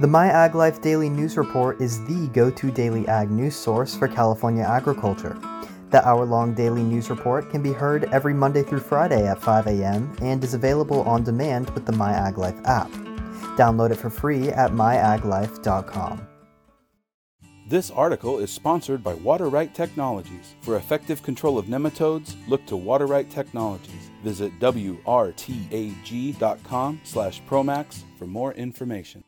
The My Ag Life Daily News Report is the go to daily ag news source for California agriculture. The hour long daily news report can be heard every Monday through Friday at 5 a.m. and is available on demand with the My Ag Life app. Download it for free at myaglife.com. This article is sponsored by Water-Right Technologies. For effective control of nematodes, look to Water-Right Technologies. Visit wrtag.com slash promax for more information.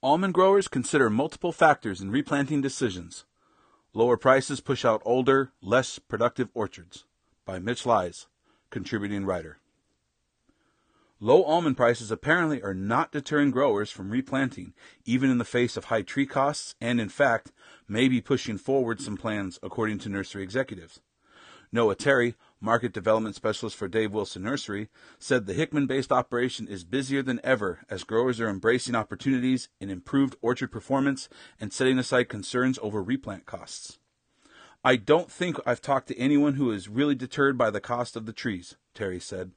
Almond growers consider multiple factors in replanting decisions. Lower prices push out older, less productive orchards. By Mitch Lies, contributing writer. Low almond prices apparently are not deterring growers from replanting, even in the face of high tree costs, and in fact, may be pushing forward some plans, according to nursery executives. Noah Terry, market development specialist for Dave Wilson Nursery, said the Hickman based operation is busier than ever as growers are embracing opportunities in improved orchard performance and setting aside concerns over replant costs. I don't think I've talked to anyone who is really deterred by the cost of the trees, Terry said.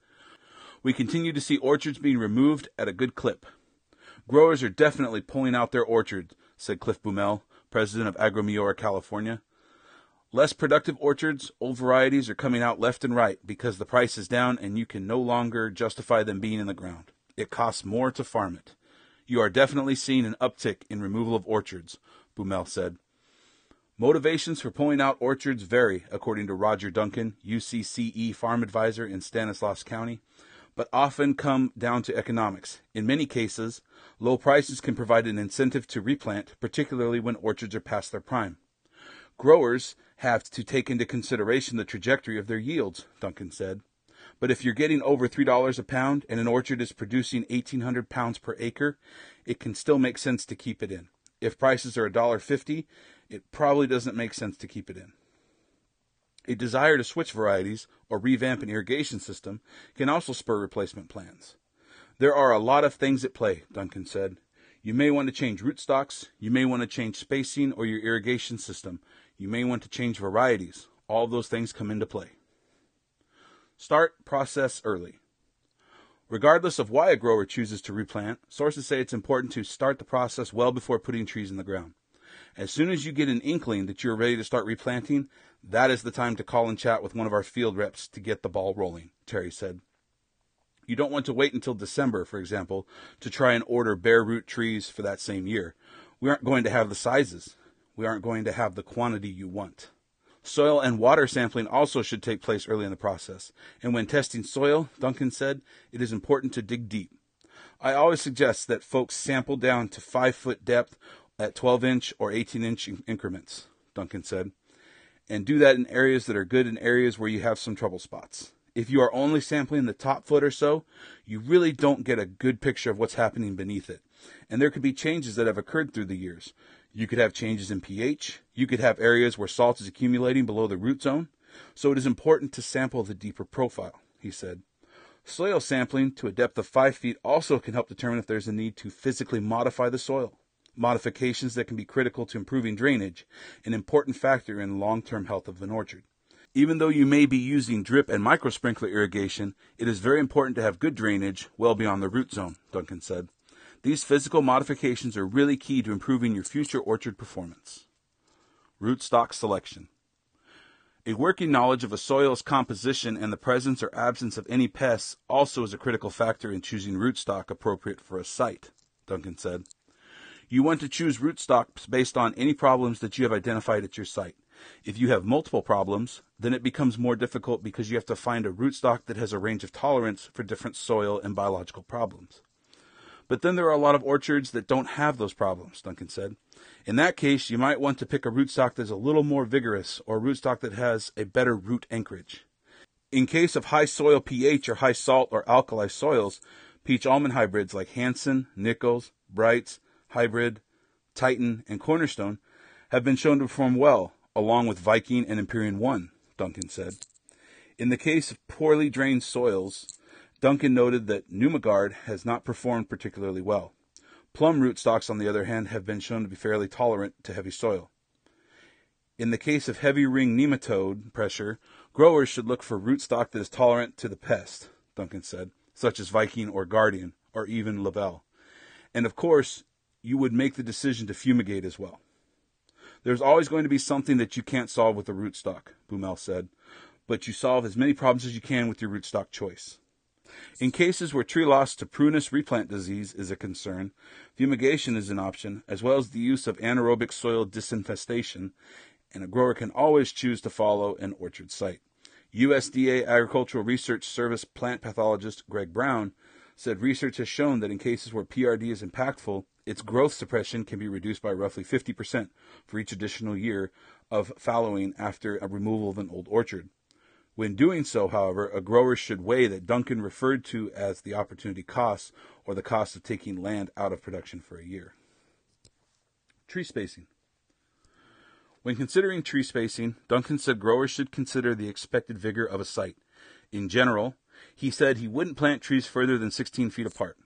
We continue to see orchards being removed at a good clip. Growers are definitely pulling out their orchards, said Cliff Beumel, president of Agro California. Less productive orchards, old varieties are coming out left and right because the price is down and you can no longer justify them being in the ground. It costs more to farm it. You are definitely seeing an uptick in removal of orchards, Beumel said. Motivations for pulling out orchards vary, according to Roger Duncan, UCCE farm advisor in Stanislaus County, but often come down to economics. In many cases, low prices can provide an incentive to replant, particularly when orchards are past their prime. Growers have to take into consideration the trajectory of their yields, Duncan said. But if you're getting over $3 a pound and an orchard is producing 1,800 pounds per acre, it can still make sense to keep it in. If prices are $1.50, it probably doesn't make sense to keep it in. A desire to switch varieties or revamp an irrigation system can also spur replacement plans. There are a lot of things at play, Duncan said. You may want to change rootstocks, you may want to change spacing or your irrigation system, you may want to change varieties. All those things come into play. Start process early. Regardless of why a grower chooses to replant, sources say it's important to start the process well before putting trees in the ground. As soon as you get an inkling that you're ready to start replanting, that is the time to call and chat with one of our field reps to get the ball rolling, Terry said. You don't want to wait until December, for example, to try and order bare root trees for that same year. We aren't going to have the sizes we aren't going to have the quantity you want. Soil and water sampling also should take place early in the process. And when testing soil, Duncan said, it is important to dig deep. I always suggest that folks sample down to 5 foot depth at 12 inch or 18 inch increments, Duncan said. And do that in areas that are good and areas where you have some trouble spots. If you are only sampling the top foot or so, you really don't get a good picture of what's happening beneath it. And there could be changes that have occurred through the years. You could have changes in pH. You could have areas where salt is accumulating below the root zone. So it is important to sample the deeper profile, he said. Soil sampling to a depth of 5 feet also can help determine if there's a need to physically modify the soil. Modifications that can be critical to improving drainage, an important factor in long term health of an orchard. Even though you may be using drip and micro sprinkler irrigation, it is very important to have good drainage well beyond the root zone, Duncan said. These physical modifications are really key to improving your future orchard performance. Rootstock selection. A working knowledge of a soil's composition and the presence or absence of any pests also is a critical factor in choosing rootstock appropriate for a site, Duncan said. You want to choose rootstocks based on any problems that you have identified at your site. If you have multiple problems, then it becomes more difficult because you have to find a rootstock that has a range of tolerance for different soil and biological problems. But then there are a lot of orchards that don't have those problems, Duncan said. In that case, you might want to pick a rootstock that's a little more vigorous or a rootstock that has a better root anchorage. In case of high soil pH or high salt or alkali soils, peach almond hybrids like Hansen, Nickels, Bright's Hybrid, Titan, and Cornerstone have been shown to perform well, along with Viking and Empyrean 1, Duncan said. In the case of poorly drained soils, Duncan noted that Nemaguard has not performed particularly well. Plum rootstocks, on the other hand, have been shown to be fairly tolerant to heavy soil. In the case of heavy ring nematode pressure, growers should look for rootstock that is tolerant to the pest, Duncan said, such as Viking or Guardian, or even Lovell. And of course, you would make the decision to fumigate as well. There's always going to be something that you can't solve with a rootstock, Beumel said, but you solve as many problems as you can with your rootstock choice. In cases where tree loss to prunus replant disease is a concern, fumigation is an option, as well as the use of anaerobic soil disinfestation, and a grower can always choose to follow an orchard site. USDA Agricultural Research Service plant pathologist Greg Browne said research has shown that in cases where PRD is impactful, its growth suppression can be reduced by roughly 50% for each additional year of fallowing after a removal of an old orchard. When doing so, however, a grower should weigh that Duncan referred to as the opportunity cost or the cost of taking land out of production for a year. Tree spacing. When considering tree spacing, Duncan said growers should consider the expected vigor of a site. In general, he said he wouldn't plant trees further than 16 feet apart.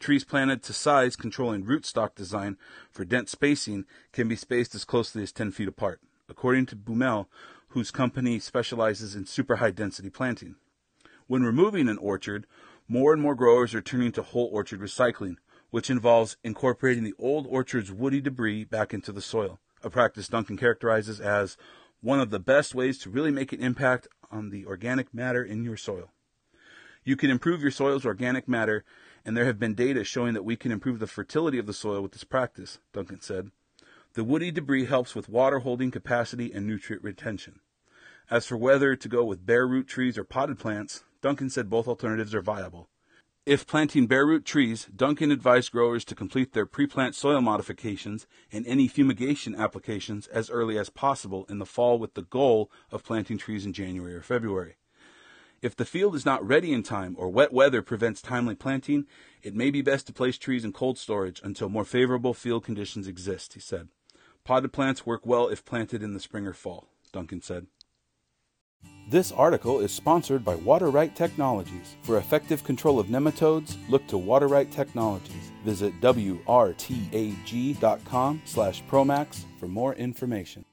Trees planted to size controlling rootstock design for dense spacing can be spaced as closely as 10 feet apart, according to Beumel, whose company specializes in super high density planting. When removing an orchard, more and more growers are turning to whole orchard recycling, which involves incorporating the old orchard's woody debris back into the soil, a practice Duncan characterizes as one of the best ways to really make an impact on the organic matter in your soil. You can improve your soil's organic matter, and there have been data showing that we can improve the fertility of the soil with this practice, Duncan said. The woody debris helps with water holding capacity and nutrient retention. As for whether to go with bare root trees or potted plants, Duncan said both alternatives are viable. If planting bare root trees, Duncan advised growers to complete their pre-plant soil modifications and any fumigation applications as early as possible in the fall with the goal of planting trees in January or February. If the field is not ready in time or wet weather prevents timely planting, it may be best to place trees in cold storage until more favorable field conditions exist, he said. Potted plants work well if planted in the spring or fall, Duncan said. This article is sponsored by Water-Right Technologies. For effective control of nematodes, look to Water-Right Technologies. Visit wrtag.com slash promax for more information.